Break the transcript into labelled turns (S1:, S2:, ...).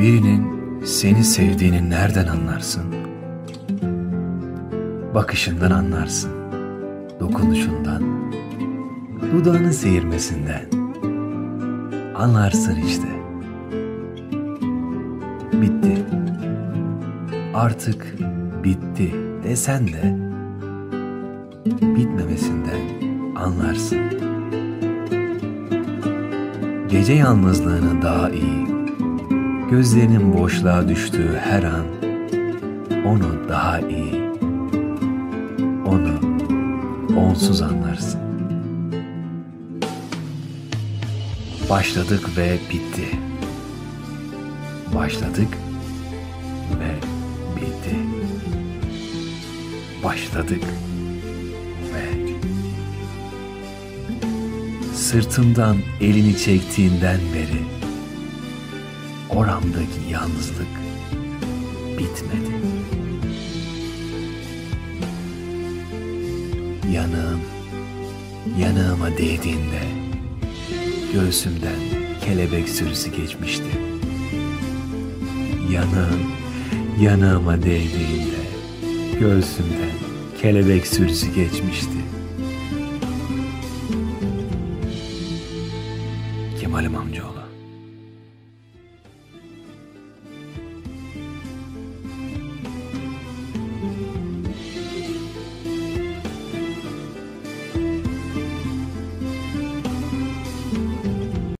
S1: Birinin seni sevdiğini nereden anlarsın? Bakışından anlarsın, dokunuşundan, dudağının seyirmesinden. Anlarsın işte. Bitti. Artık bitti desen de bitmemesinden anlarsın. Gece yalnızlığını daha iyi, gözlerinin boşluğa düştüğü her an onu daha iyi, onu onsuz anlarsın. Başladık ve bitti. Başladık ve bitti. Başladık ve sırtımdan elini çektiğinden beri oramdaki yalnızlık bitmedi. Yanığım yanığıma değdiğinde göğsümden kelebek sürüsü geçmişti. Yanığım yanığıma değdiğinde göğsümden kelebek sürüsü geçmişti. Kemal'im amca